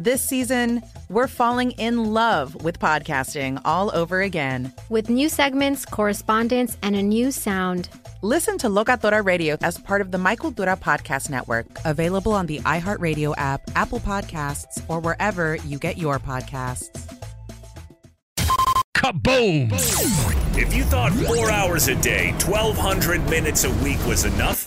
This season, we're falling in love with podcasting all over again. With new segments, correspondence, and a new sound. Listen to Locatora Radio as part of the My Cultura Podcast Network, available on the iHeartRadio app, Apple Podcasts, or wherever you get your podcasts. Kaboom! If you thought four hours a day, 1,200 minutes a week was enough,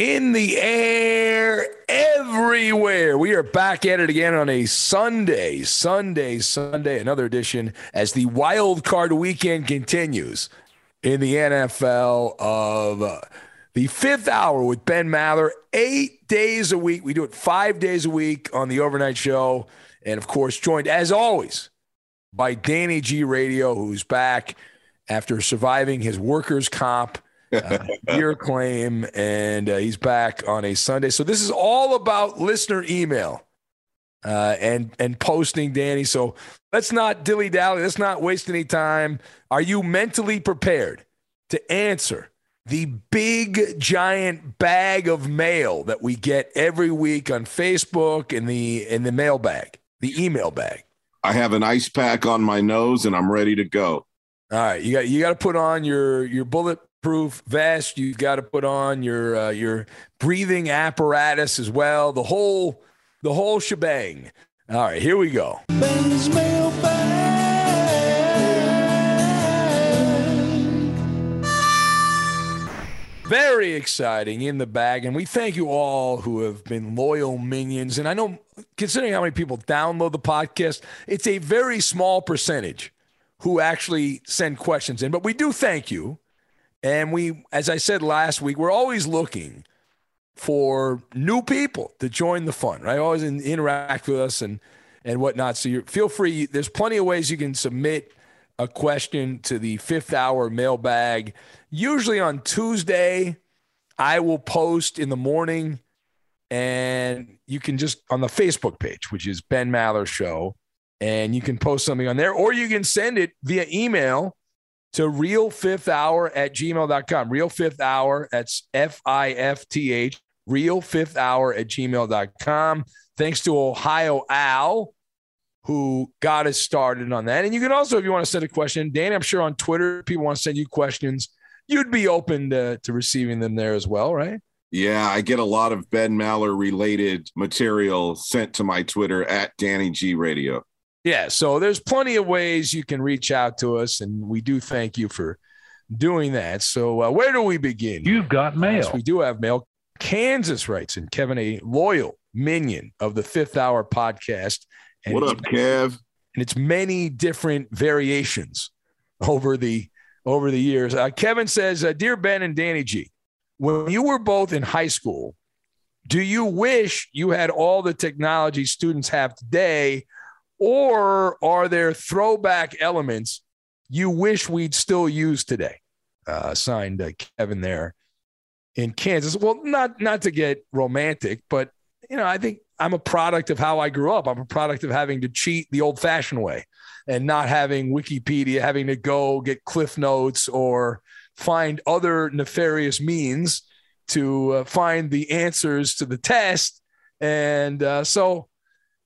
In the air everywhere. We are back at it again on a Sunday, Sunday, Sunday, another edition as the wild card weekend continues in the NFL of uh, the fifth hour with Ben Maller. Eight days a week. We do it five days a week on the overnight show. And of course, joined as always by Danny G Radio, who's back after surviving his workers' comp uh, year claim, and uh, he's back on a Sunday. So this is all about listener email uh, and and posting, Danny. So let's not dilly dally. Let's not waste any time. Are you mentally prepared to answer the big giant bag of mail that we get every week on Facebook in the in the mailbag, the email bag? I have an ice pack on my nose and I'm ready to go. All right, you got you got to put on your your bullet proof vest. You've got to put on your uh, your breathing apparatus as well. The whole the whole shebang. All right, here we go. Very exciting in the bag, and we thank you all who have been loyal minions. And I know, considering how many people download the podcast, it's a very small percentage who actually send questions in, but we do thank you. And we, as I said last week, we're always looking for new people to join the fun, right? Always in, interact with us and and whatnot. So you feel free. There's plenty of ways you can submit a question to the fifth hour mailbag. Usually on Tuesday, I will post in the morning, and you can just on the Facebook page, which is Ben Maller Show, and you can post something on there, or you can send it via email to real fifth hour at gmail.com. Real fifth hour, that's F I F T H, real fifth hour at gmail.com. Thanks to Ohio Al, who got us started on that. And you can also, if you want to send a question, Danny, I'm sure on Twitter, people want to send you questions. You'd be open to, to receiving them there as well, right? Yeah, I get a lot of Ben Maller related material sent to my Twitter at Danny G Radio. Yeah, so there's plenty of ways you can reach out to us, and we do thank you for doing that. So, uh, where do we begin? You've got mail. Yes, we do have mail. Kansas writes, and Kevin, a loyal minion of the Fifth Hour podcast. And what up, Kev? And it's many different variations over the over the years. Uh, Kevin says, uh, "Dear Ben and Danny G, when you were both in high school, do you wish you had all the technology students have today?" Or are there throwback elements you wish we'd still use today? Uh, signed uh, Kevin there in Kansas. Well, not not to get romantic, but you know, I think I'm a product of how I grew up. I'm a product of having to cheat the old-fashioned way and not having Wikipedia, having to go get cliff notes or find other nefarious means to uh, find the answers to the test. And uh, so,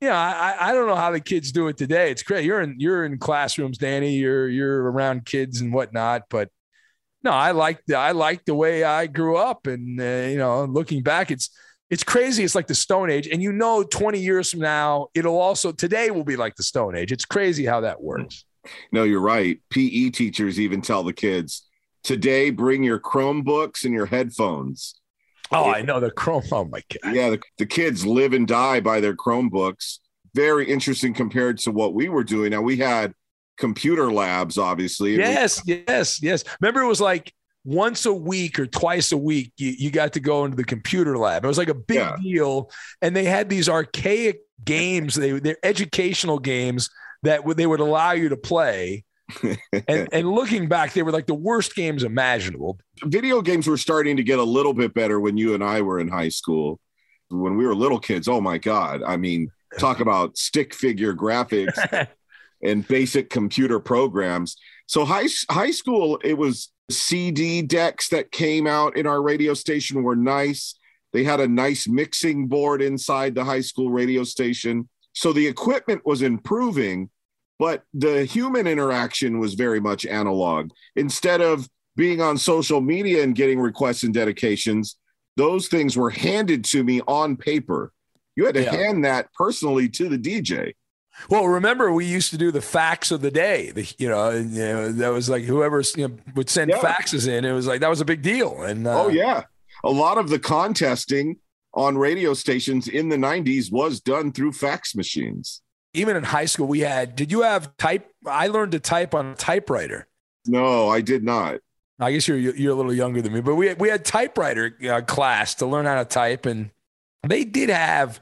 yeah, I, I don't know how the kids do it today. It's great. You're in you're in classrooms, Danny. You're you're around kids and whatnot. But no, I like the I like the way I grew up, and uh, you know, looking back, it's it's crazy. It's like the Stone Age, and you know, 20 years from now, it'll also today will be like the Stone Age. It's crazy how that works. No, you're right. PE teachers even tell the kids today, bring your Chromebooks and your headphones. Oh, I know the Chrome. Oh my god. Yeah, the, the kids live and die by their Chromebooks. Very interesting compared to what we were doing. Now we had computer labs, obviously. Yes, yes, yes. Remember, it was like once a week or twice a week, you, you got to go into the computer lab. It was like a big Yeah. deal. And they had these archaic games, they, they're educational games that would, they would allow you to play. And, and looking back, they were like the worst games imaginable. Video games were starting to get a little bit better when you and I were in high school. When we were little kids, oh my God. I mean, talk about stick figure graphics and basic computer programs. So high high school, it was CD decks that came out in our radio station were nice. They had a nice mixing board inside the high school radio station. So the equipment was improving, but the human interaction was very much analog. Instead of being on social media and getting requests and dedications, those things were handed to me on paper. You had to Yeah. hand that personally to the DJ. Well, remember we used to do the facts of the day. The, you know, and, you know, that was like whoever you know, would send Yeah. faxes in. It was like that was a big deal. And uh, Oh yeah, a lot of the contesting on radio stations in the '90s was done through fax machines. Even in high school, we had. Did you have type? I learned to type on a typewriter. No, I did not. I guess you're you're a little younger than me, but we had, we had typewriter uh, class to learn how to type, and they did have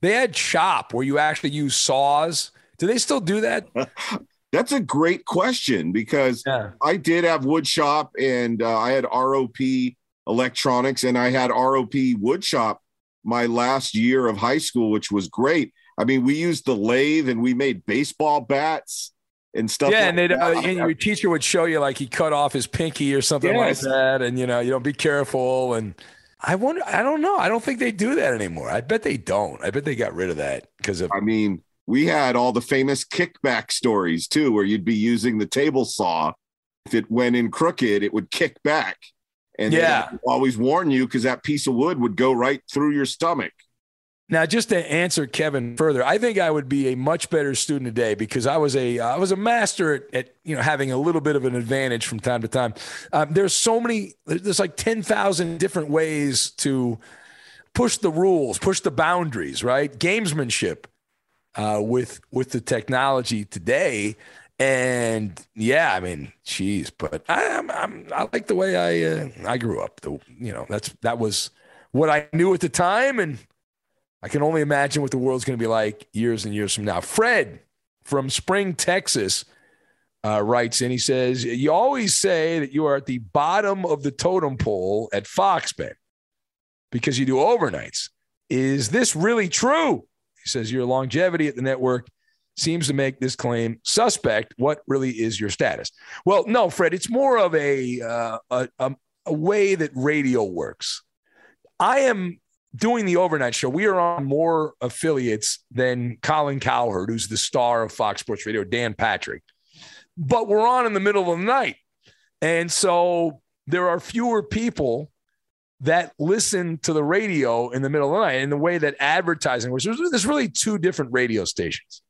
they had shop where you actually use saws. Do they still do that? That's a great question because Yeah. I did have wood shop and uh, I had ROP electronics and I had ROP wood shop my last year of high school, which was great. I mean, we used the lathe and we made baseball bats and stuff. yeah, like and, uh, and your teacher would show you like he cut off his pinky or something Yes. like that, and you know you don't be careful. And I wonder, I don't know, I don't think they do that anymore. I bet they don't. I bet they got rid of that because of I mean, we had all the famous kickback stories too, where you'd be using the table saw. If it went in crooked, it would kick back. And Yeah. always warn you because that piece of wood would go right through your stomach. Now, just to answer Kevin further, I think I would be a much better student today because I was a I was a master at, at you know having a little bit of an advantage from time to time. Um, there's so many. There's like ten thousand different ways to push the rules, push the boundaries, right? Gamesmanship uh, with with the technology today. And yeah, I mean, geez, but I, I'm, I'm I like the way I uh, I grew up. The you know that's that was what I knew at the time, and I can only imagine what the world's going to be like years and years from now. Fred from Spring, Texas, uh, writes in. He says, "You always say that you are at the bottom of the totem pole at Foxbet because you do overnights. Is this really true?" He says, "Your longevity at the network." Seems to make this claim suspect. What really is your status? Well, no, Fred. It's more of a uh, a, a way that radio works. I am doing the overnight show, we are on more affiliates than Colin Cowherd, who's the star of Fox Sports Radio, Dan Patrick. But we're on in the middle of the night. And so there are fewer people that listen to the radio in the middle of the night in the way that advertising works. There's, there's really two different radio stations,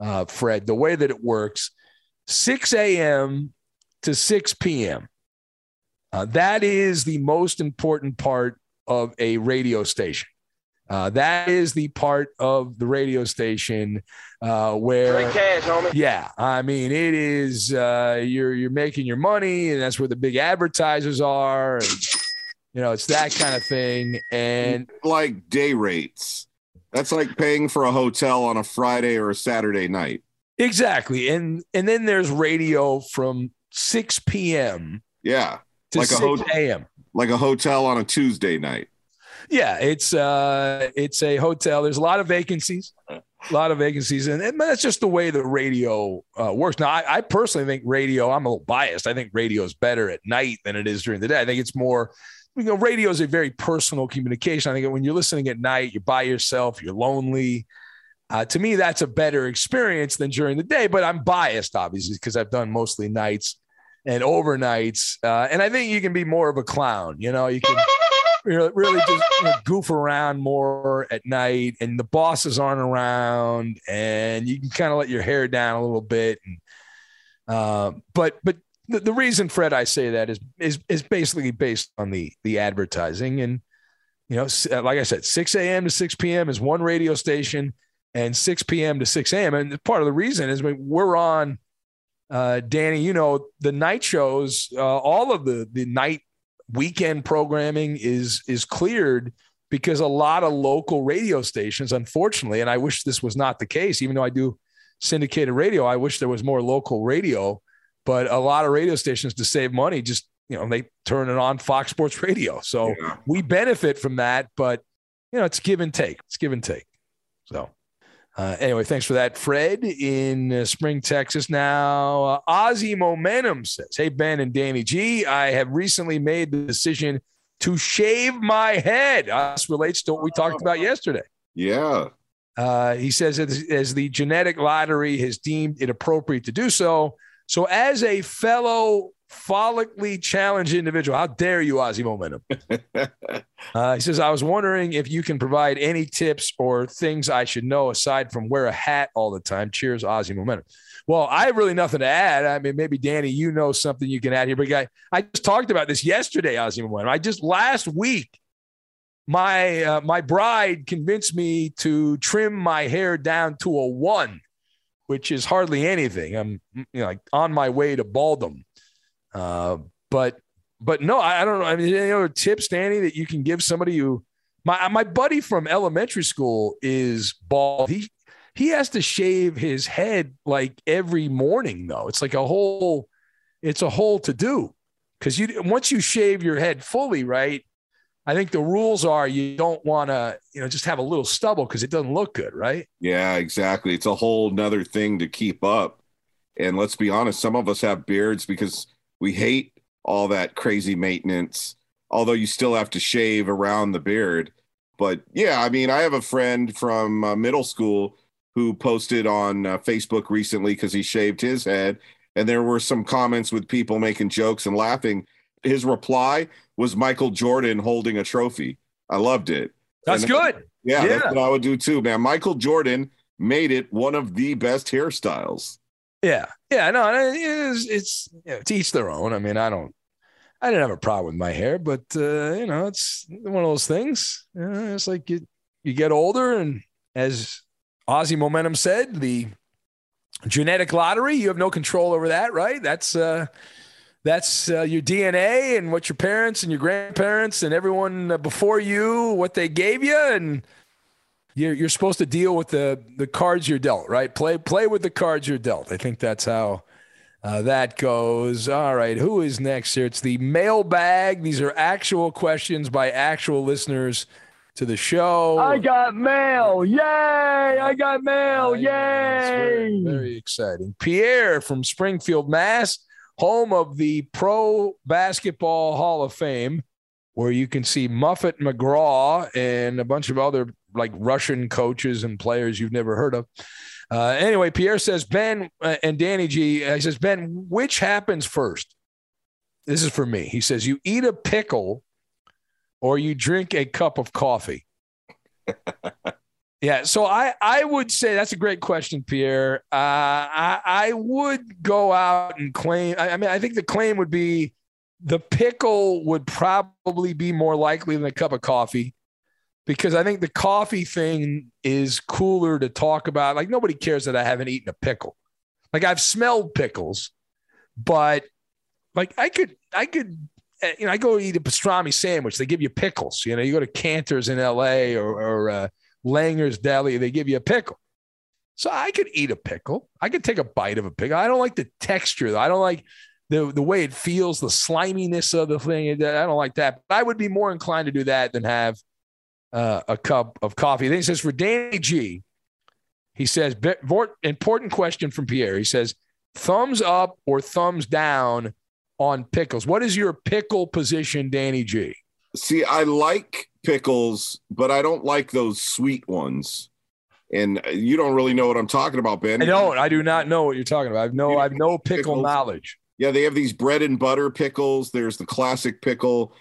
uh, Fred, the way that it works 6 a.m. to 6 p.m. Uh, that is the most important part of a radio station. Uh, that is the part of the radio station uh, where, yeah, I mean, it is uh, you're you're making your money, and that's where the big advertisers are. And, you know, it's that kind of thing. And Like day rates. That's like paying for a hotel on a Friday or a Saturday night. exactly, and and then there's radio from 6 p.m. Yeah. to Like a 6 hotel. a.m. Like a hotel on a Tuesday night. Yeah, it's uh it's a hotel. There's a lot of vacancies, a lot of vacancies, and, and that's just the way the radio uh, works. Now, I, I personally think radio. I'm a little biased. I think radio is better at night than it is during the day. I think it's more you know, radio is a very personal communication. I think when you're listening at night, you're by yourself, you're lonely. Uh, to me, that's a better experience than during the day. But I'm biased, obviously, because I've done mostly nights and overnights. Uh, and I think you can be more of a clown. You know, you can really just you know, goof around more at night, and the bosses aren't around, and you can kind of let your hair down a little bit. And, uh, but but the, reason, Fred, I say that is is is basically based on the the advertising, and you know, like I said, 6 a.m. to 6 p.m. is one radio station, and 6 p.m. to 6 a.m. And part of the reason is we're on. Uh, Danny, you know the night shows, uh, all of the the night weekend programming is is cleared because a lot of local radio stations, unfortunately, and I wish this was not the case, even though I do syndicated radio, I wish there was more local radio. But a lot of radio stations to save money just you know they turn it on Fox Sports Radio, so yeah. we benefit from that. But you know it's give and take. It's give and take. So uh, anyway, thanks for that, Fred in uh, Spring, Texas. Now, uh, Ozzy Momentum says, "Hey Ben and Danny G, I have recently made the decision to shave my head. Uh, this relates to what we talked about yesterday. Yeah." Uh, he says, as, as the genetic lottery has deemed it appropriate to do so. So, as a fellow follically challenged individual. How dare you, Ozzy Momentum? uh, he says, I was wondering if you can provide any tips or things I should know aside from wear a hat all the time. Cheers, Ozzy Momentum. Well, I have really nothing to add. I mean, maybe Danny, you know something you can add here, but I, I just talked about this yesterday, Ozzy Momentum. I just last week, my uh, my bride convinced me to trim my hair down to a one, which is hardly anything. I'm you know, like on my way to baldom. Uh, but but no, I, I, don't know. I mean, any other tips, Danny, that you can give somebody who my my buddy from elementary school is bald. He he has to shave his head like every morning though. It's like a whole it's a whole to do because you once you shave your head fully, right? I think the rules are you don't want to, you know, just have a little stubble because it doesn't look good, right? Yeah, exactly. It's a whole nother thing to keep up. And let's be honest, some of us have beards because we hate all that crazy maintenance, although you still have to shave around the beard. But yeah, I mean, I have a friend from uh, middle school who posted on uh, Facebook recently because he shaved his head, and there were some comments with people making jokes and laughing. His reply was Michael Jordan holding a trophy. I loved it. That's and, good. Yeah, yeah, that's what I would do too, man. Michael Jordan made it one of the best hairstyles. Yeah, yeah, no, it's, it's you know, to each their own. I mean, I don't, I didn't have a problem with my hair, but uh, you know, it's one of those things. You know, it's like you you get older, and as Ozzy Momentum said, the genetic lottery, you have no control over that, right? That's uh, that's uh, your DNA and what your parents and your grandparents and everyone before you, what they gave you, and you're, you're supposed to deal with the the cards you're dealt, right? Play play with the cards you're dealt. I think that's how uh, that goes. All right, who is next here? It's the mailbag. These are actual questions by actual listeners to the show. I got mail! Yay! I got mail! Yay! Very, very exciting. Pierre from Springfield, Mass, home of the Pro Basketball Hall of Fame where you can see Muffet McGraw and a bunch of other like Russian coaches and players you've never heard of. Uh, anyway, Pierre says, Ben uh, and Danny G, uh, he says, Ben, which happens first? This is for me. He says, you eat a pickle or you drink a cup of coffee. yeah. So I, I would say that's a great question, Pierre. Uh, I, I would go out and claim, I, I mean, I think the claim would be the pickle would probably be more likely than a cup of coffee because I think the coffee thing is cooler to talk about. Like nobody cares that I haven't eaten a pickle. Like I've smelled pickles, but like I could, I could, eh, you know, I go eat a pastrami sandwich. They give you pickles. You know, you go to Canter's in L.A. or, or uh, Langer's Deli. They give you a pickle. So I could eat a pickle. I could take a bite of a pickle. I don't like the texture. Though. I don't like the the way it feels, the sliminess of the thing. I don't like that. But I would be more inclined to do that than have uh, a cup of coffee. Then he says, for Danny G, he says, important question from Pierre. He says, thumbs up or thumbs down on pickles. What is your pickle position, Danny G? See, I like pickles, but I don't like those sweet ones. And you don't really know what I'm talking about, Ben. I don't. I do not know what you're talking about. I've no. I've no pickle Pickles. knowledge. Yeah, they have these bread and butter pickles. There's the classic pickle.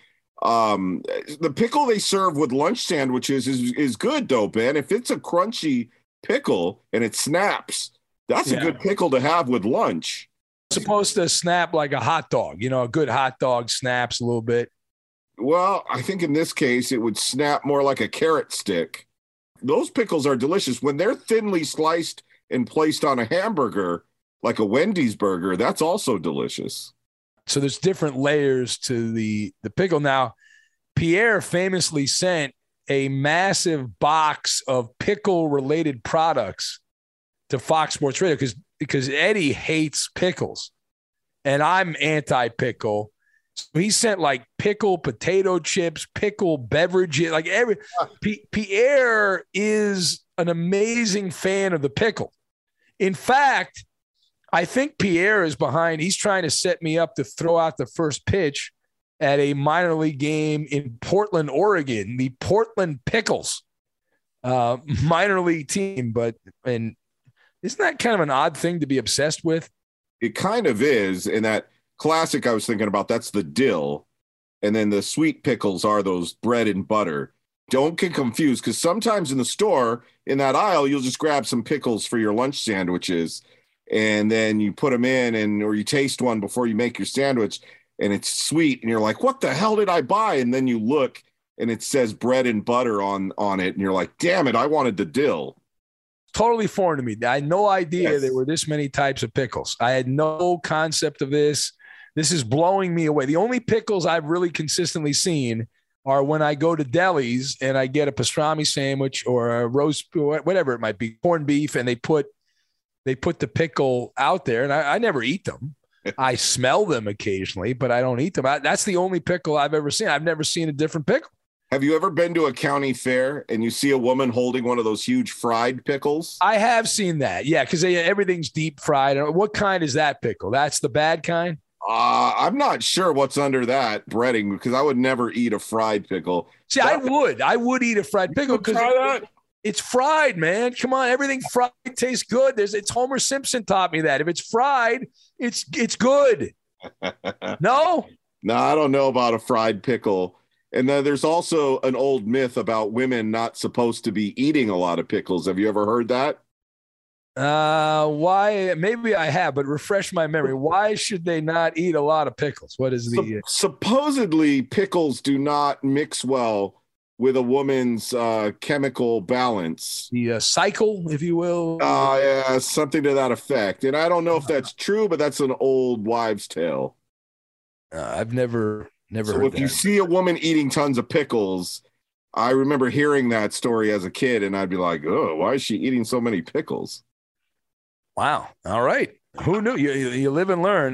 Um, the pickle they serve with lunch sandwiches is is good though, Ben. If it's a crunchy pickle and it snaps, that's Yeah. a good pickle to have with lunch. supposed to snap like a hot dog. You know, a good hot dog snaps a little bit. Well, I think in this case it would snap more like a carrot stick. Those pickles are delicious when they're thinly sliced and placed on a hamburger, like a Wendy's burger. That's also delicious. So there's different layers to the the pickle. Now, Pierre famously sent a massive box of pickle related products to Fox Sports Radio because because Eddie hates pickles and I'm anti pickle. So he sent like pickle potato chips, pickle beverages, like every P- Pierre is an amazing fan of the pickle. In fact, I think Pierre is behind. He's trying to set me up to throw out the first pitch at a minor league game in Portland, Oregon, the Portland Pickles uh, minor league team. But and isn't that kind of an odd thing to be obsessed with? It kind of is. In that classic I was thinking about, that's the dill. And then the sweet pickles are those bread and butter. Don't get confused because sometimes in the store, in that aisle, you'll just grab some pickles for your lunch sandwiches and then you put them in and or you taste one before you make your sandwich and it's sweet and you're like what the hell did i buy and then you look and it says bread and butter on on it and you're like damn it i wanted the dill Totally foreign to me. I had no idea Yes. there were this many types of pickles. I had no concept of this. This is blowing me away. The only pickles I've really consistently seen are when I go to delis and I get a pastrami sandwich or a roast, whatever it might be, corned beef, and they put they put the pickle out there, and I, I never eat them. I smell them occasionally, but I don't eat them. I, that's the only pickle I've ever seen. I've never seen a different pickle. have you ever been to a county fair and you see a woman holding one of those huge fried pickles I have seen that, yeah, because everything's deep fried. What kind is that pickle? That's the bad kind. uh, i'm not sure what's under that breading because i would never eat a fried pickle See, I would, I would eat a fried pickle because it's fried, man. Come on, everything fried tastes good. There's, it's Homer Simpson taught me that if it's fried, it's it's good. No, No, I don't know about a fried pickle. And then there's also an old myth about women not supposed to be eating a lot of pickles. Have you ever heard that? uh, why? Maybe I have, but refresh my memory. Why should they not eat a lot of pickles? What is the? supposedly, pickles do not mix well with a woman's uh, chemical balance. the uh, cycle, if you will. Uh, yeah, something to that effect. And I don't know if that's true, but that's an old wives' tale. Uh, I've never never So if that. you see a woman eating tons of pickles, I remember hearing that story as a kid, and I'd be like, "Oh, why is she eating so many pickles?" wow. All right. Who knew? You, you live and learn.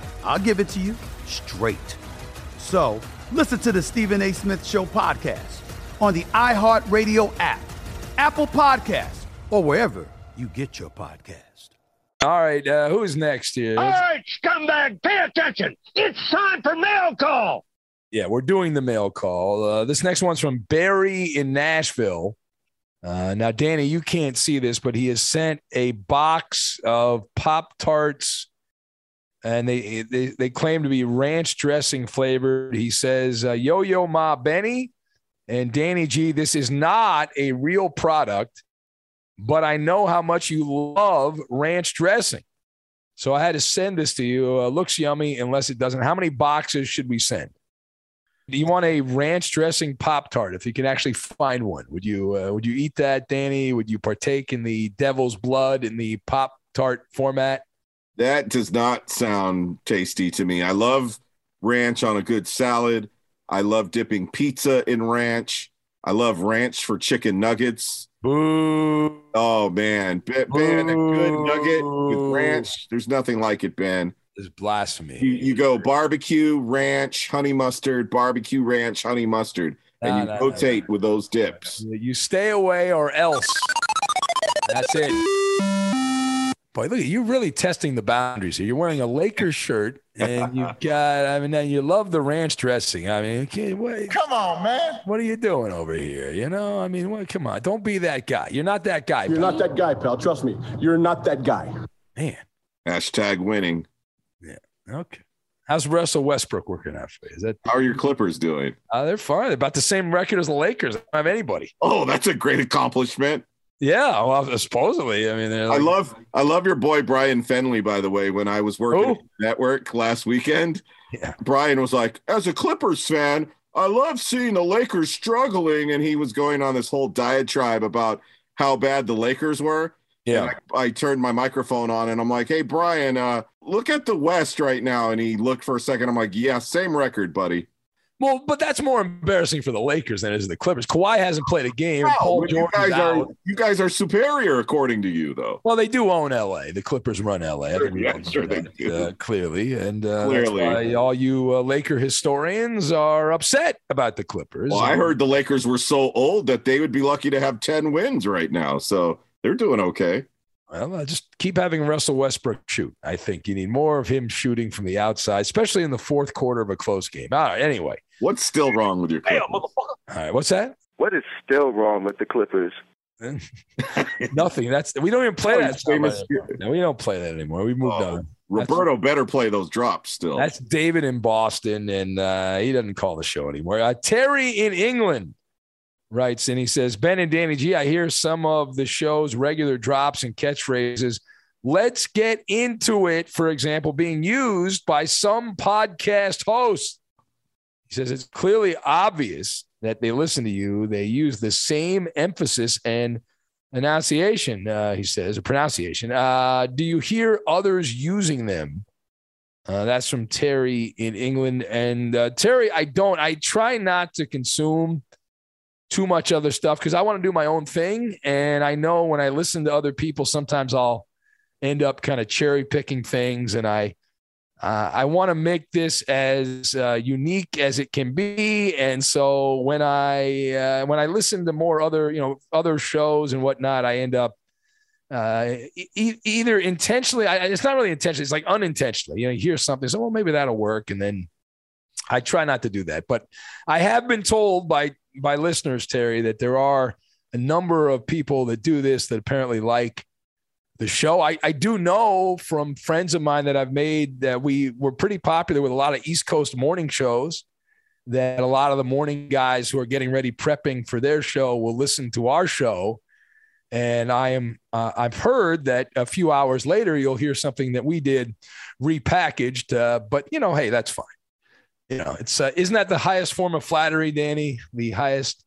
I'll give it to you straight. So listen to the Stephen A. Smith Show podcast on the iHeartRadio app, Apple Podcasts, or wherever you get your podcast. All right, uh, who's next here? All right, scumbag, pay attention. It's time for mail call. Yeah, we're doing the mail call. Uh, this next one's from Barry in Nashville. Uh, now, Danny, you can't see this, but he has sent a box of Pop Tarts, and they, they they claim to be ranch dressing flavored. He says, uh, "Yo Yo Ma Benny and Danny G, this is not a real product, but I know how much you love ranch dressing, so I had to send this to you. Uh, looks yummy, unless it doesn't. How many boxes should we send?" Do you want a ranch dressing Pop Tart? If you can actually find one, would you uh, would you eat that, Danny? Would you partake in the devil's blood in the Pop Tart format? That does not sound tasty to me. I love ranch on a good salad. I love dipping pizza in ranch. I love ranch for chicken nuggets. Boo. Oh man, Ben, ben a good nugget with ranch. There's nothing like it, Ben. It's blasphemy. You, you go barbecue, ranch, honey mustard, barbecue, ranch, honey mustard, and you no, rotate with those dips. You stay away or else. That's it. Boy, look, at you're really testing the boundaries here. You're wearing a Lakers shirt, and you've got, I mean, and you love the ranch dressing. I mean, okay, what, Come on, man. what are you doing over here? You know, I mean, what, come on, don't be that guy. You're not that guy. You're pal. not that guy, pal. Trust me. You're not that guy. Man, Hashtag winning. Yeah. Okay. How's Russell Westbrook working out for you? Is that How are your Clippers doing? uh, they're fine? They're about the same record as the Lakers. They don't have anybody. Oh, that's a great accomplishment. Yeah, well, supposedly. I mean, they're I love I love your boy Brian Fenley, by the way. When I was working Who? at the network last weekend, Yeah. Brian was like, as a Clippers fan, I love seeing the Lakers struggling. And he was going on this whole diatribe about how bad the Lakers were. yeah. I, I turned my microphone on and I'm like, hey, Brian, uh, look at the West right now. And he looked for a second. I'm like, yeah, same record, buddy. Well, but that's more embarrassing for the Lakers than it is the Clippers. Kawhi hasn't played a game. Paul you guys are out. you guys are superior according to you, though. Well, they do own LA. The Clippers run LA. We Yeah, sure they do. uh, clearly, and uh, Clearly. that's why all you uh, Laker historians are upset about the Clippers. Well, I heard the Lakers were so old that they would be lucky to have 10 wins right now. So they're doing okay. Well, uh, just keep having Russell Westbrook shoot. I think you need more of him shooting from the outside, especially in the fourth quarter of a close game. All right. Anyway, What's still wrong with your Clippers? all right. What's that? What is still wrong with the Clippers? Nothing. That's we don't even play Oh, that. famous. anymore. No, we don't play that anymore. We moved Oh, on. Roberto better play those drops still. That's David in Boston, and uh, he doesn't call the show anymore. Uh, Terry in England writes, and he says, Ben and Danny G, I hear some of the show's regular drops and catchphrases. Let's get into it, for example, being used by some podcast hosts. He says it's clearly obvious that they listen to you. They use the same emphasis and enunciation, uh, he says, a pronunciation. Uh, do you hear others using them? Uh, that's from Terry in England. And uh, Terry, I don't. I try not to consume too much other stuff because I want to do my own thing. And I know when I listen to other people, sometimes I'll end up kind of cherry picking things. And I, uh, I want to make this as uh, unique as it can be. And so when I uh, when I listen to more other you know other shows and whatnot, I end up uh, e- either intentionally. I, it's not really intentionally. It's like unintentionally. You know, you hear something, so well maybe that'll work, and then I try not to do that. But I have been told by by listeners, Terry, that there are a number of people that do this that apparently like the show. I, I do know from friends of mine that I've made that we were pretty popular with a lot of East Coast morning shows. That a lot of the morning guys who are getting ready prepping for their show will listen to our show. And I am, uh, I've heard that a few hours later, you'll hear something that we did repackaged. Uh, but, you know, hey, that's fine. You know, it's, uh, isn't that the highest form of flattery, Danny? The highest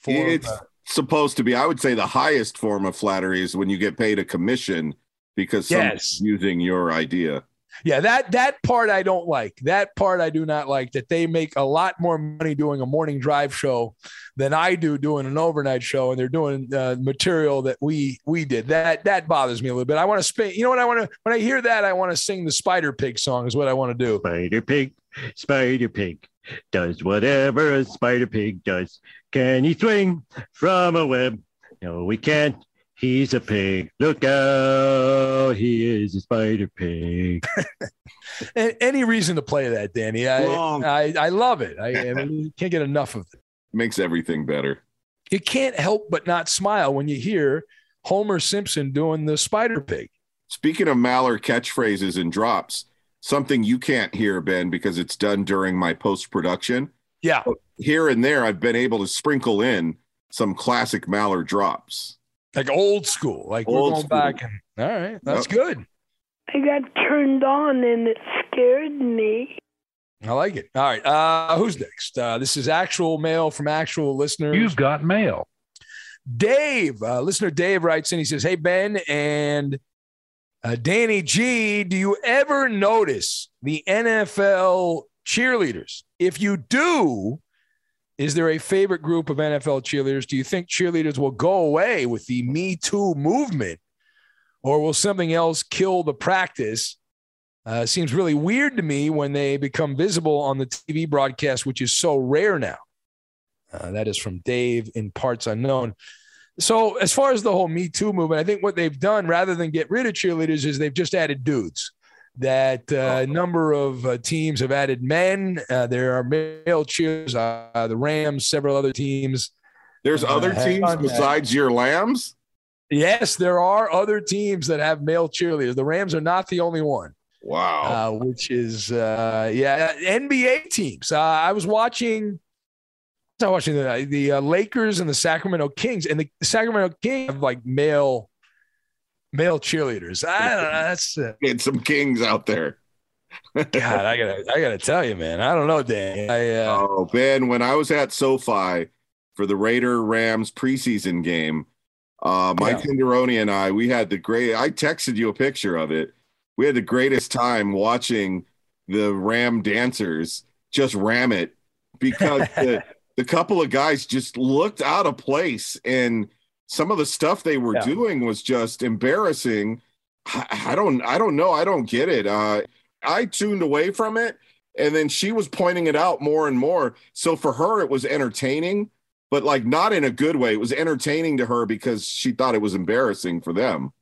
form. it's uh, supposed to be, I would say the highest form of flattery is when you get paid a commission because Yes. someone's using your idea. Yeah, that that part I don't like. That part I do not like. That they make a lot more money doing a morning drive show than I do doing an overnight show, and they're doing uh, material that we we did. That that bothers me a little bit. I want to spin. You know what I want to when I hear that I want to sing the Spider Pig song. Is what I want to do. Spider Pig, Spider Pig does whatever a Spider Pig does. Can he swing from a web? No, we can't. He's a pig. Look out. He is a Spider Pig. Any reason to play that, Danny? I I, I love it. I, I mean, you can't get enough of it. Makes everything better. You can't help but not smile when you hear Homer Simpson doing the Spider Pig. Speaking of Maller catchphrases and drops, something you can't hear, Ben, because it's done during my post production. Yeah. Here and there, I've been able to sprinkle in some classic Maller drops. Like old school. Like we're Old going school. back and all right, that's Yep. good. I got turned on and it scared me. I like it. All right. Uh, who's next? Uh, this is actual mail from actual listeners. You've got mail. Dave, uh, listener Dave writes in. He says, "Hey Ben and uh, Danny G, do you ever notice the NFL cheerleaders? If you do, is there a favorite group of NFL cheerleaders? Do you think cheerleaders will go away with the Me Too movement, or will something else kill the practice?" Uh, seems really weird to me when they become visible on the TV broadcast, which is so rare now. Uh, that is from Dave in parts unknown. So, as far as the whole Me Too movement, I think what they've done rather than get rid of cheerleaders is they've just added dudes. That uh, number of uh, teams have added men. Uh, there are male cheers. Uh, the Rams, several other teams. There's uh, other teams done that. besides your Lambs? Yes, there are other teams that have male cheerleaders. The Rams are not the only one. Wow. Uh, which is uh, yeah, NBA teams. Uh, I was watching. Watching the the uh, Lakers and the Sacramento Kings, and the Sacramento Kings have like male male cheerleaders. I don't know. That's uh, Get some kings out there. God. I gotta I gotta tell you, man. I don't know, Dan. I uh, Oh, Ben, when I was at SoFi for the Raider Rams preseason game, uh, Mike Yeah. And I, we had the great, I texted you a picture of it. We had the greatest time watching the Ram dancers just ram it because the, the couple of guys just looked out of place and some of the stuff they were Yeah. doing was just embarrassing. I, I don't, I don't know. I don't get it. Uh, I tuned away from it and then she was pointing it out more and more. So for her, it was entertaining, but like not in a good way. It was entertaining to her because she thought it was embarrassing for them.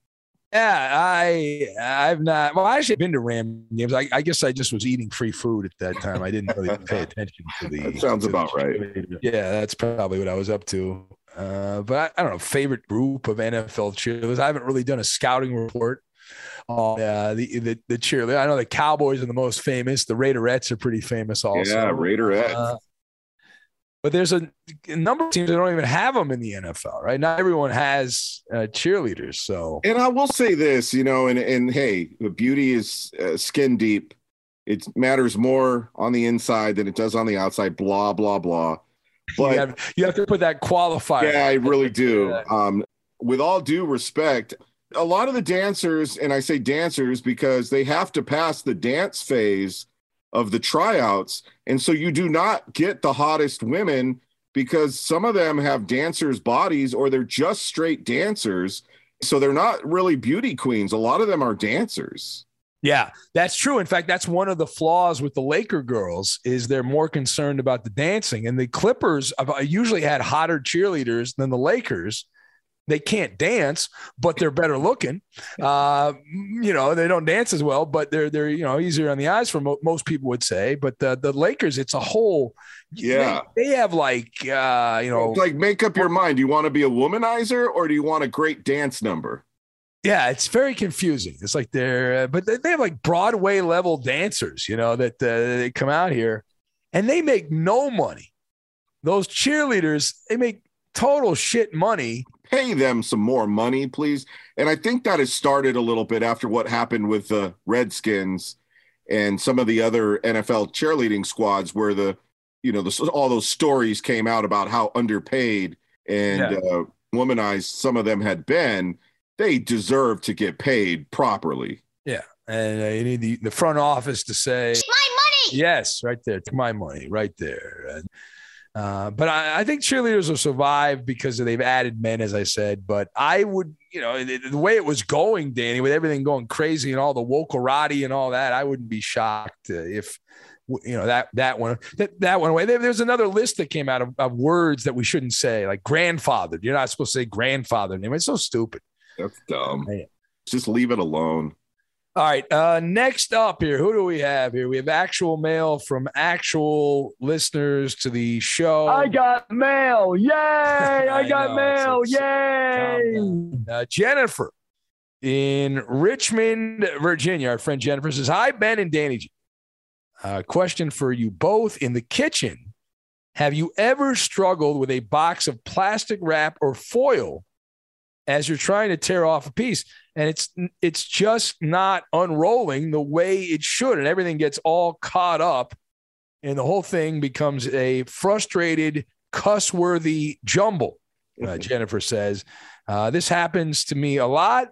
Yeah, I I've not. Well, I actually been to Ram games. I, I guess I just was eating free food at that time. I didn't really pay attention to the. That sounds to the about right. Yeah, that's probably what I was up to. Uh, but I, I don't know, favorite group of NFL cheerleaders. I haven't really done a scouting report on uh, the, the the cheerleader. I know the Cowboys are the most famous. The Raiderettes are pretty famous also. Yeah, Raiderettes. Uh, but there's a, a number of teams that don't even have them in the NFL, right? Not everyone has uh, cheerleaders. So And I will say this, you know, and and hey, the beauty is uh, skin deep. It matters more on the inside than it does on the outside. Blah blah blah. But you, have, you have to put that qualifier. Yeah, I really do. Um, with all due respect, a lot of the dancers, and I say dancers because they have to pass the dance phase of the tryouts. And so you do not get the hottest women because some of them have dancers' bodies or they're just straight dancers. So they're not really beauty queens. A lot of them are dancers. Yeah, that's true. In fact, that's one of the flaws with the Laker girls is they're more concerned about the dancing. And the Clippers uh, usually had hotter cheerleaders than the Lakers. They can't dance, but they're better looking. Uh, you know, they don't dance as well, but they're they're you know easier on the eyes for mo- most people would say. But the the Lakers, it's a whole. Yeah. they, they have like uh, you know It's like make up your mind. Do you want to be a womanizer or do you want a great dance number? Yeah, it's very confusing. It's like they're, uh, but they they have like Broadway level dancers, you know, that uh, they come out here and they make no money. Those cheerleaders, they make total shit money. Pay them some more money, please. And I think that has started a little bit after what happened with the Redskins and some of the other NFL cheerleading squads, where the, you know, the, all those stories came out about how underpaid and Yeah. uh, womanized some of them had been they deserve to get paid properly. Yeah, and uh, you need the, the front office to say my money. Yes, right there. It's my money, right there. And, uh, but I, I, think cheerleaders will survive because they've added men, as I said. But I would, you know, the, the way it was going, Danny, with everything going crazy and all the woke karate and all that, I wouldn't be shocked if you know that that one that, that one away. There, there's another list that came out of, of, words that we shouldn't say, like grandfather. You're not supposed to say grandfather name. It's so stupid. That's dumb. Just leave it alone. All right. Uh, next up here, who do we have here? We have actual mail from actual listeners to the show. I got mail. Yay. I, I got know, mail. Yay. Uh, Jennifer in Richmond, Virginia. Our friend Jennifer says, Hi, Ben and Danny G. Uh, question for you both in the kitchen. Have you ever struggled with a box of plastic wrap or foil as you're trying to tear off a piece? and it's it's just not unrolling the way it should. And everything gets all caught up and the whole thing becomes a frustrated cuss-worthy jumble uh, jennifer says. Uh, this happens to me a lot.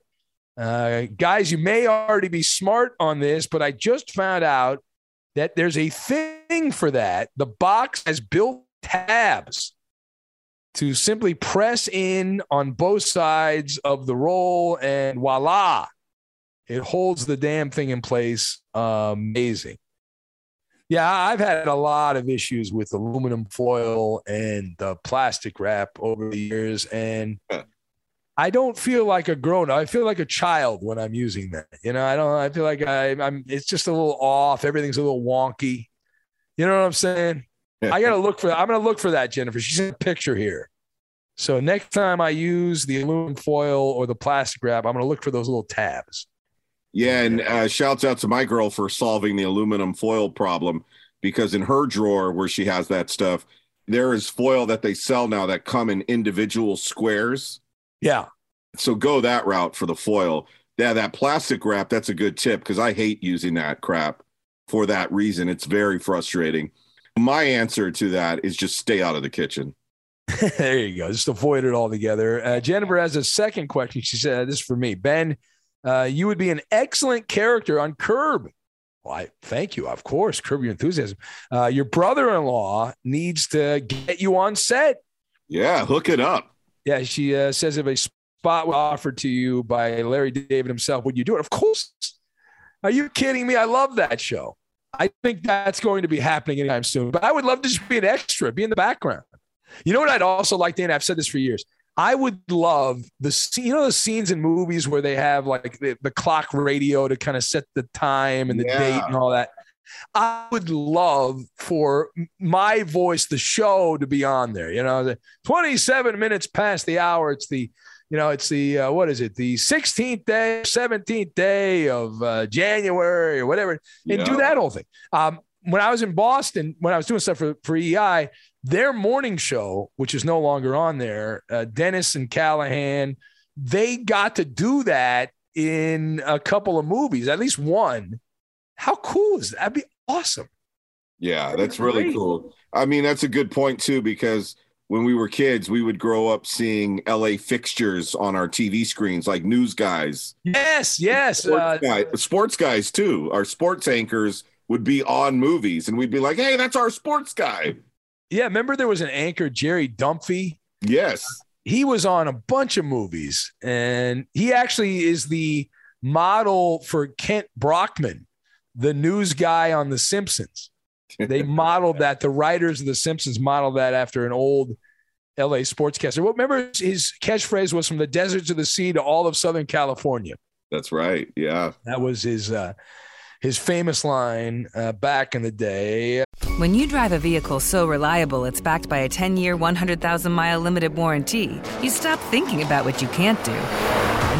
Uh, guys you may already be smart on this but i just found out that there's a thing for that. The box has built tabs to simply press in on both sides of the roll and voila, it holds the damn thing in place. Amazing. Yeah, I've had a lot of issues with aluminum foil and the plastic wrap over the years. And I don't feel like a grown up. I feel like a child when I'm using that. You know, I don't, I feel like I, I'm, it's just a little off. Everything's a little wonky. You know what I'm saying? I got to look for. I'm going to look for that, Jennifer. She's in a picture here. So next time I use the aluminum foil or the plastic wrap, I'm going to look for those little tabs. Yeah, and uh, shouts out to my girl for solving the aluminum foil problem because in her drawer where she has that stuff, there is foil that they sell now that come in individual squares. Yeah. So go that route for the foil. Yeah, that plastic wrap, that's a good tip because I hate using that crap for that reason. It's very frustrating. My answer to that is just stay out of the kitchen. there you go. Just avoid it altogether. Uh, Jennifer has a second question. She said, This is for me. Ben, uh, you would be an excellent character on Curb. Well, I thank you. Of course, Curb Your Enthusiasm. Uh, your brother in law needs to get you on set. Yeah, hook it up. Yeah, she uh, says if a spot was offered to you by Larry David himself, would you do it? Of course. Are you kidding me? I love that show. I think that's going to be happening anytime soon. But I would love to just be an extra, be in the background. You know what I'd also like, Dan? I've said this for years. I would love the scene, you know the scenes in movies where they have like the, the clock radio to kind of set the time and the yeah. date and all that. I would love for my voice, the show, to be on there. You know, the 27 minutes past the hour. It's the you know, it's the uh, what is it? The 16th day, 17th day of uh, January or whatever, and yeah. do that whole thing. Um, when I was in Boston, when I was doing stuff for, for EI, their morning show, which is no longer on there, uh, Dennis and Callahan, they got to do that in a couple of movies, at least one. How cool is that? That'd be awesome. Yeah, that's really cool. I mean, that's a good point too, because when we were kids, we would grow up seeing LA fixtures on our TV screens, like news guys. Yes, yes. Sports, uh, guy, sports guys too. Our sports anchors would be on movies, and we'd be like, "Hey, that's our sports guy." Yeah, remember there was an anchor, Jerry Dunphy. Yes, he was on a bunch of movies, and he actually is the model for Kent Brockman, the news guy on The Simpsons. They modeled that. The writers of The Simpsons modeled that after an old LA sportscaster. Well, remember his catchphrase was from the desert to the sea to all of Southern California. That's right. Yeah. That was his uh, his famous line uh, back in the day. When you drive a vehicle so reliable it's backed by a 10 year, 100,000 mile limited warranty, you stop thinking about what you can't do and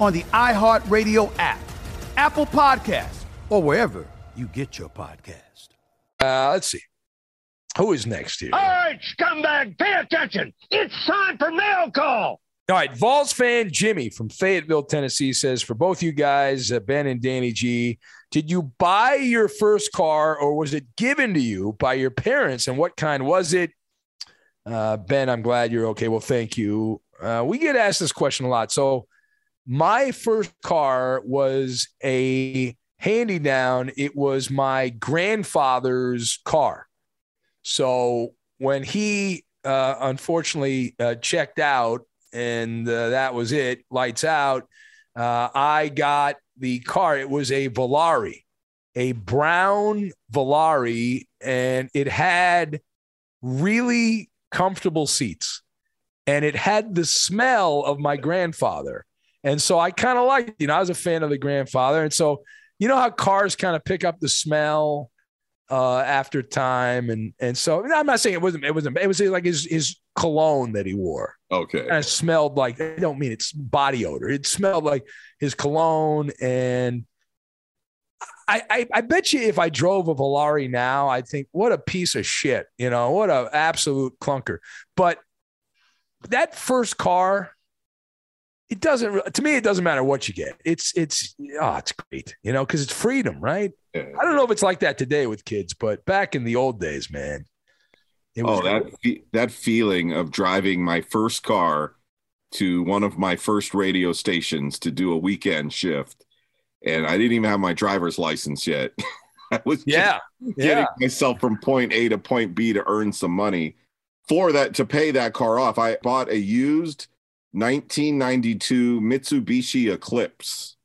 on the iHeartRadio app, Apple Podcasts, or wherever you get your podcast. Uh, let's see. Who is next here? All right, scumbag, pay attention. It's time for mail call. All right, Vols fan Jimmy from Fayetteville, Tennessee says for both you guys, uh, Ben and Danny G, did you buy your first car or was it given to you by your parents? And what kind was it? Uh, ben, I'm glad you're okay. Well, thank you. Uh, we get asked this question a lot. So, my first car was a handy down. It was my grandfather's car. So, when he uh, unfortunately uh, checked out and uh, that was it, lights out, uh, I got the car. It was a Volare, a brown Volare, and it had really comfortable seats and it had the smell of my grandfather. And so I kind of liked, you know, I was a fan of the grandfather. And so, you know, how cars kind of pick up the smell uh, after time. And, and so I'm not saying it wasn't, it wasn't, it was like his, his cologne that he wore. Okay. And it smelled like, I don't mean it's body odor. It smelled like his cologne. And I, I, I bet you if I drove a Volare now, I'd think, what a piece of shit, you know, what a absolute clunker. But that first car, it doesn't to me. It doesn't matter what you get. It's it's oh, it's great, you know, because it's freedom, right? Yeah. I don't know if it's like that today with kids, but back in the old days, man. It was oh, that fe- that feeling of driving my first car to one of my first radio stations to do a weekend shift, and I didn't even have my driver's license yet. I was yeah, getting yeah. myself from point A to point B to earn some money for that to pay that car off. I bought a used 1992 Mitsubishi Eclipse.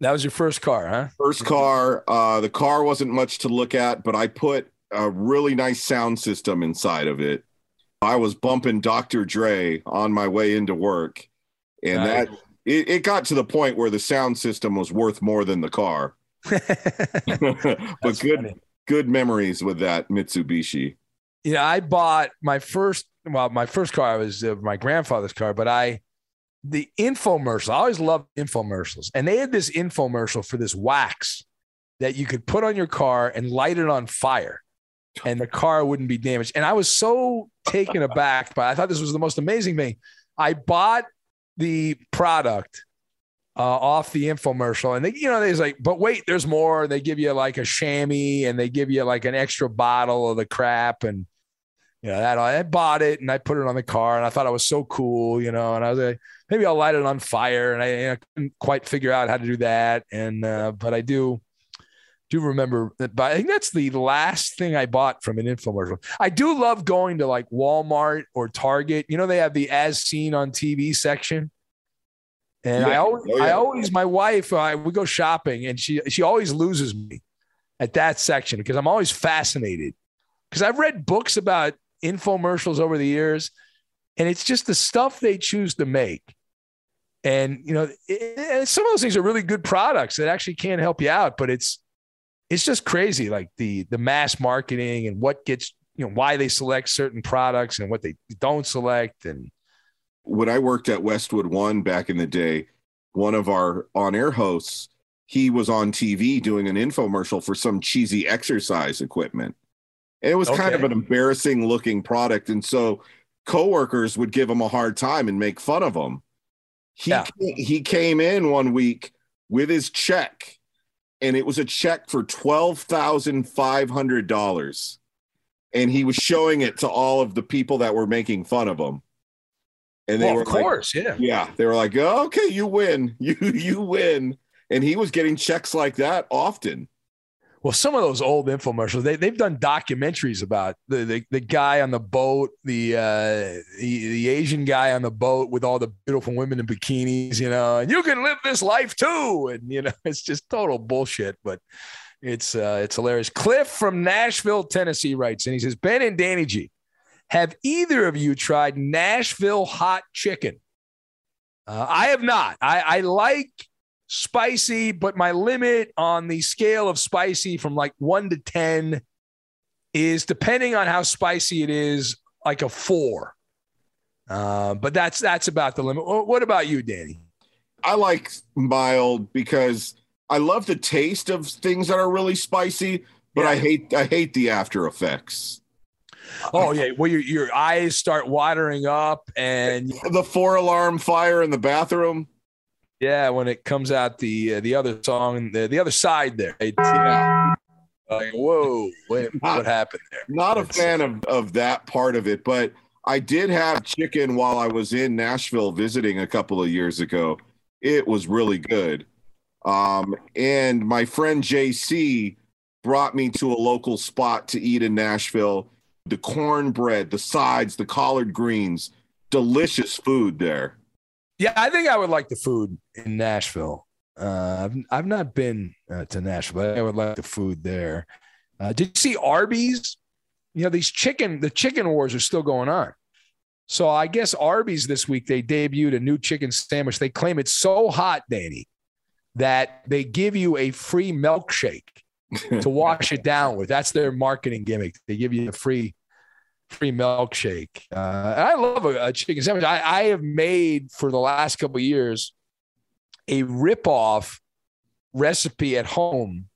That was your first car, huh? First car. Uh, the car wasn't much to look at, but I put a really nice sound system inside of it. I was bumping Dr. Dre on my way into work, and Nice. that it, it got to the point where the sound system was worth more than the car. but good, good memories with that Mitsubishi. Yeah, I bought my first. Well, my first car was uh, my grandfather's car, but I the infomercial. I always loved infomercials, and they had this infomercial for this wax that you could put on your car and light it on fire, and the car wouldn't be damaged. And I was so taken aback by. I thought this was the most amazing thing. I bought the product uh, off the infomercial, and they, you know, there's like, but wait, there's more. They give you like a chamois, and they give you like an extra bottle of the crap, and you know that I bought it and I put it on the car, and I thought it was so cool, you know, and I was like, maybe I'll light it on fire, and I, I couldn't quite figure out how to do that, and uh, but I do. Do remember that, but I think that's the last thing I bought from an infomercial. I do love going to like Walmart or Target. You know, they have the as seen on TV section. And I always, Oh, yeah. I always, my wife, I, we go shopping, and she she always loses me at that section because I'm always fascinated. Because I've read books about infomercials over the years, and it's just the stuff they choose to make. And you know, it- some of those things are really good products that actually can help you out, but it's it's just crazy, like the the mass marketing and what gets you know why they select certain products and what they don't select and when I worked at Westwood One back in the day, one of our on air hosts, he was on TV doing an infomercial for some cheesy exercise equipment. And it was kind of an embarrassing looking product. And so coworkers would give him a hard time and make fun of him. He, he came in one week with his check, and it was a check for $12,500. And he was showing it to all of the people that were making fun of him. And they Well, were of like- course, yeah. yeah. They were like, oh, okay, you win. You you win. And he was getting checks like that often. Well, some of those old infomercials, they, they've done documentaries about the, the, the guy on the boat, the, uh, the the Asian guy on the boat with all the beautiful women in bikinis, you know, and you can live this life too. And, you know, it's just total bullshit, but it's uh, it's hilarious. Cliff from Nashville, Tennessee writes, and he says, Ben and Danny G, have either of you tried Nashville hot chicken? Uh, I have not. I, I like spicy, but my limit on the scale of spicy from like one to 10 is depending on how spicy it is, like a four. Uh, but that's that's about the limit. What about you, Danny? I like mild because I love the taste of things that are really spicy, but I hate I hate the after effects. Oh yeah, well your your eyes start watering up, and the four alarm fire in the bathroom. Yeah, when it comes out the uh, the other song, the, the other side there. It's, Like whoa, wait, what happened there? Not a fan of, of that part of it, but I did have chicken while I was in Nashville visiting a couple of years ago. It was really good. Um, and my friend JC brought me to a local spot to eat in Nashville. The cornbread, the sides, the collard greens, delicious food there. Yeah, I think I would like the food in Nashville. Uh, I've I've not been uh, to Nashville. But I would like the food there. Uh, did you see Arby's? You know these chicken the chicken wars are still going on. So I guess Arby's this week they debuted a new chicken sandwich. They claim it's so hot, Danny, that they give you a free milkshake to wash it down with. That's their marketing gimmick. They give you a free free milkshake. Uh, I love a, a chicken sandwich. I, I have made for the last couple years a ripoff recipe at home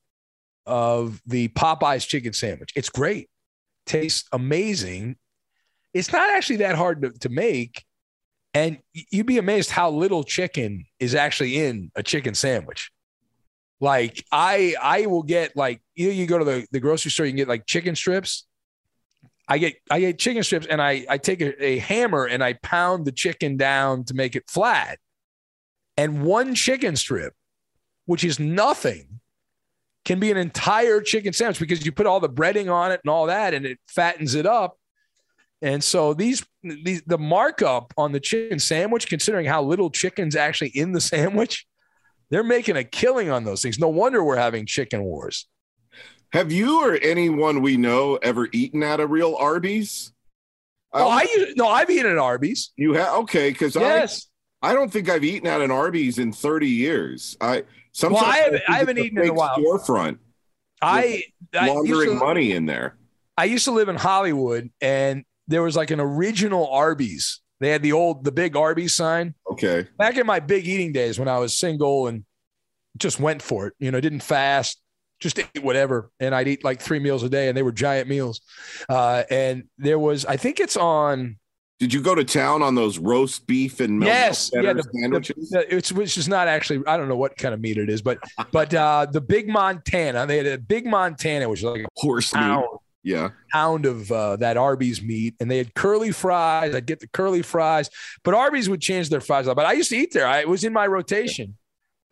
of the Popeyes chicken sandwich. It's great, tastes amazing. It's not actually that hard to, to make. And you'd be amazed how little chicken is actually in a chicken sandwich. Like I I will get like you know, you go to the, the grocery store, you can get like chicken strips. I get I get chicken strips and I I take a, a hammer and I pound the chicken down to make it flat. And one chicken strip, which is nothing, can be an entire chicken sandwich because you put all the breading on it and all that and it fattens it up. And so these these the markup on the chicken sandwich, considering how little chicken's actually in the sandwich, they're making a killing on those things. No wonder we're having chicken wars. Have you or anyone we know ever eaten at a real Arby's? Oh, I use- no, I've eaten at Arby's. You have okay, because Yes. I I don't think I've eaten at an Arby's in 30 years. I sometimes Well, I haven't- I haven't eaten in a while. Storefront I, I laundering to- money in there. I used to live in Hollywood and there was like an original Arby's. They had the old, the big Arby's sign. Okay. Back in my big eating days when I was single and just went for it, you know, didn't fast, just ate whatever. And I'd eat like three meals a day and they were giant meals. Uh, and there was, I think it's on, Did you go to town on those roast beef and milk yes, yeah, the, the- sandwiches? the- it's which is not actually. I don't know what kind of meat it is, but but uh, the big Montana. They had a big Montana, which was like a horse pound, Yeah. pound of uh, that Arby's meat, and they had curly fries. I'd get the curly fries, but Arby's would change their fries. But I used to eat there. I, it was in my rotation,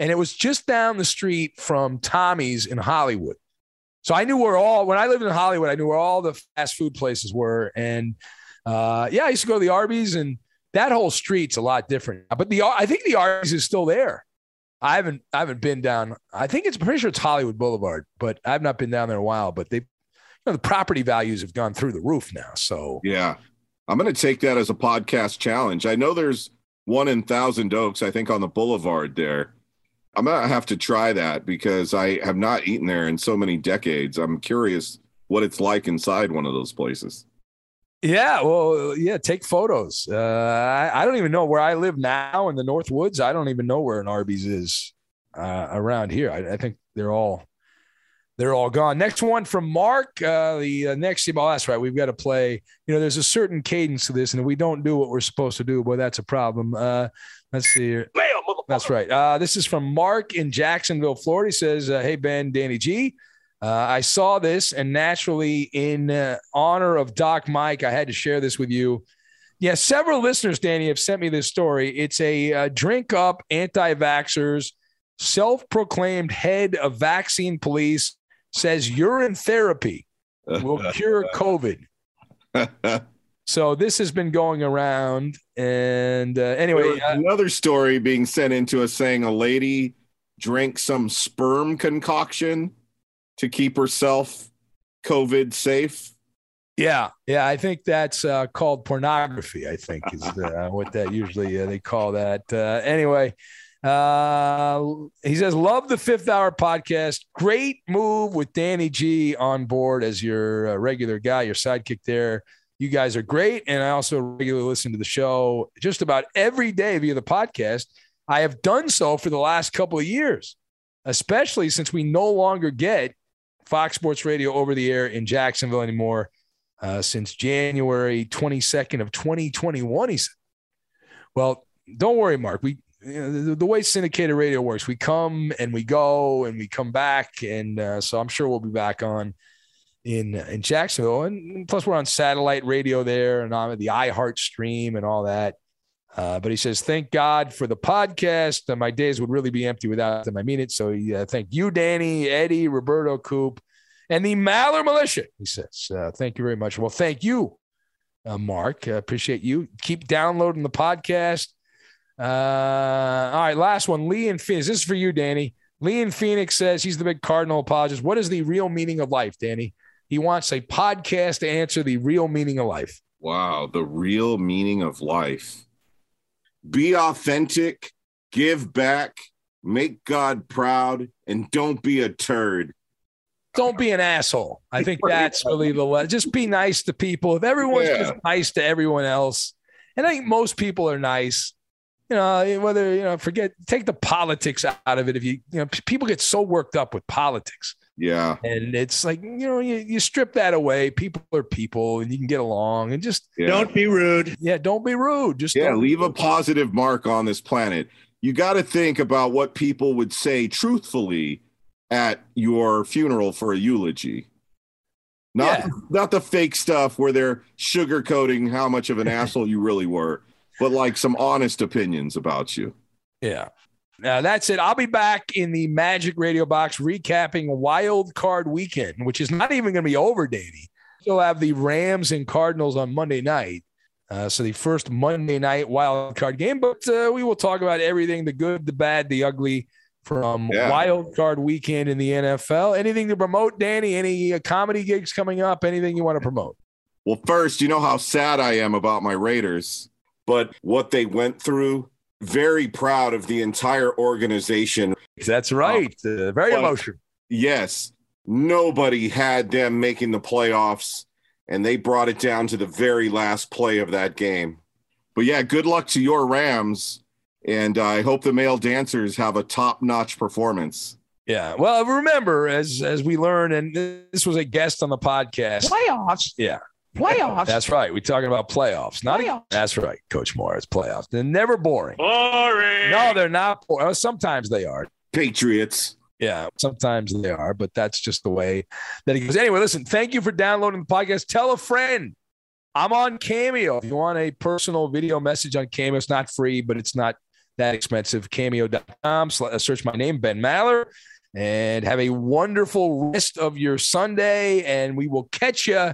and it was just down the street from Tommy's in Hollywood. So I knew where all when I lived in Hollywood, I knew where all the fast food places were, and uh, yeah, I used to go to the Arby's, and that whole street's a lot different. But the I think the Arby's is still there. I haven't I haven't been down. I think it's pretty sure it's Hollywood Boulevard, but I've not been down there in a while. But they, you know, the property values have gone through the roof now. So Yeah. I'm going to take that as a podcast challenge. I know there's one in Thousand Oaks, I think on the boulevard there. I'm going to have to try that because I have not eaten there in so many decades. I'm curious what it's like inside one of those places. Yeah, well, yeah, take photos. Uh, I, I don't even know where I live now in the North Woods. I don't even know where an Arby's is uh, around here. I, I, think they're all they're all gone. Next one from Mark. Uh, the uh, next, well, that's right. We've got to play. You know, there's a certain cadence to this, and if we don't do what we're supposed to do, boy, that's a problem. Uh, let's see here. That's right. Uh, this is from Mark in Jacksonville, Florida. He says, uh, "Hey Ben, Danny G." Uh, I saw this, and naturally, in uh, honor of Doc Mike, I had to share this with you. Yeah, several listeners, Danny, have sent me this story. It's a uh, drink up anti vaxxers, self proclaimed head of vaccine police says urine therapy will cure COVID. so this has been going around. And uh, anyway, uh, another story being sent into us saying a lady drank some sperm concoction to keep herself COVID safe. Yeah, yeah, I think that's uh, called pornography. I think is uh, what that usually uh, they call that. Uh, anyway, uh, he says, "Love the Fifth Hour podcast. Great move with Danny G on board as your uh, regular guy, your sidekick there. You guys are great, and I also regularly listen to the show just about every day via the podcast. I have done so for the last couple of years, especially since we no longer get Fox Sports Radio over the air in Jacksonville anymore uh, since January 22nd of 2021. He said, "Well, don't worry, Mark. We you know, the, the, way syndicated radio works, we come and we go and we come back, and uh, so I'm sure we'll be back on in in Jacksonville, and plus we're on satellite radio there and on the iHeart stream and all that. Uh, but he says, "Thank God for the podcast. Uh, my days would really be empty without them. I mean it. So uh, thank you, Danny, Eddie, Roberto, Coop, and the Maller Militia." He says, uh, "Thank you very much." Well, thank you, uh, Mark. Appreciate you. Keep downloading the podcast. Uh, all right, last one. Lee and Phoenix. This is for you, Danny. Lee and Phoenix says he's the big Cardinal apologist. What is the real meaning of life, Danny? He wants a podcast to answer the real meaning of life. Wow, the real meaning of life be authentic, give back, make God proud, and don't be a turd. Don't be an asshole. I think that's really the one. just be nice to people. If everyone's yeah. just nice to everyone else, and I think most people are nice. You know, eh, whether you know, forget take the politics out of it. If you you know, people get so worked up with politics. Yeah. And it's like, you know, you, you strip that away. People are people and you can get along and just yeah. don't be rude. Yeah, don't be rude. Just yeah, leave a positive mark on this planet. You got to think about what people would say truthfully at your funeral for a eulogy. Not yeah. not the fake stuff where they're sugarcoating how much of an asshole you really were, but like some honest opinions about you. Yeah. Now that's it. I'll be back in the Magic Radio Box recapping Wild Card Weekend, which is not even going to be over, Danny. Still have the Rams and Cardinals on Monday night. Uh, so the first Monday night wild card game, but uh, we will talk about everything the good, the bad, the ugly from yeah. wild card weekend in the NFL. Anything to promote, Danny? Any uh, comedy gigs coming up? Anything you want to promote? Well, first, you know how sad I am about my Raiders, but what they went through very proud of the entire organization. That's right. Um, uh, very emotional. Yes. Nobody had them making the playoffs, and they brought it down to the very last play of that game. But yeah, good luck to your Rams. And I hope the male dancers have a top notch performance. Yeah. Well, remember, as as we learn, and this was a guest on the podcast. Playoffs. Yeah. Playoffs. That's right. We're talking about playoffs. Not playoffs. that's right, Coach Mora. Playoffs. They're never boring. Boring. No, they're not boring. Sometimes they are. Patriots. Yeah, sometimes they are, but that's just the way that it goes. Anyway, listen, thank you for downloading the podcast. Tell a friend. I'm on Cameo. If you want a personal video message on Cameo, it's not free, but it's not that expensive. Cameo.com. Uh, search my name, Ben Maller, and have a wonderful rest of your Sunday. And we will catch you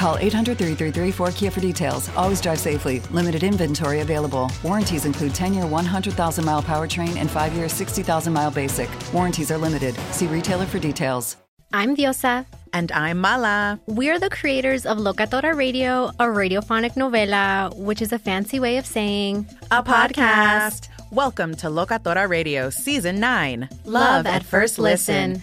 Call 800 333 4KIA for details. Always drive safely. Limited inventory available. Warranties include 10 year 100,000 mile powertrain and 5 year 60,000 mile basic. Warranties are limited. See retailer for details. I'm Diosa. And I'm Mala. We're the creators of Locatora Radio, a radiophonic novela, which is a fancy way of saying a podcast. Welcome to Locatora Radio Season 9 Love at First Listen.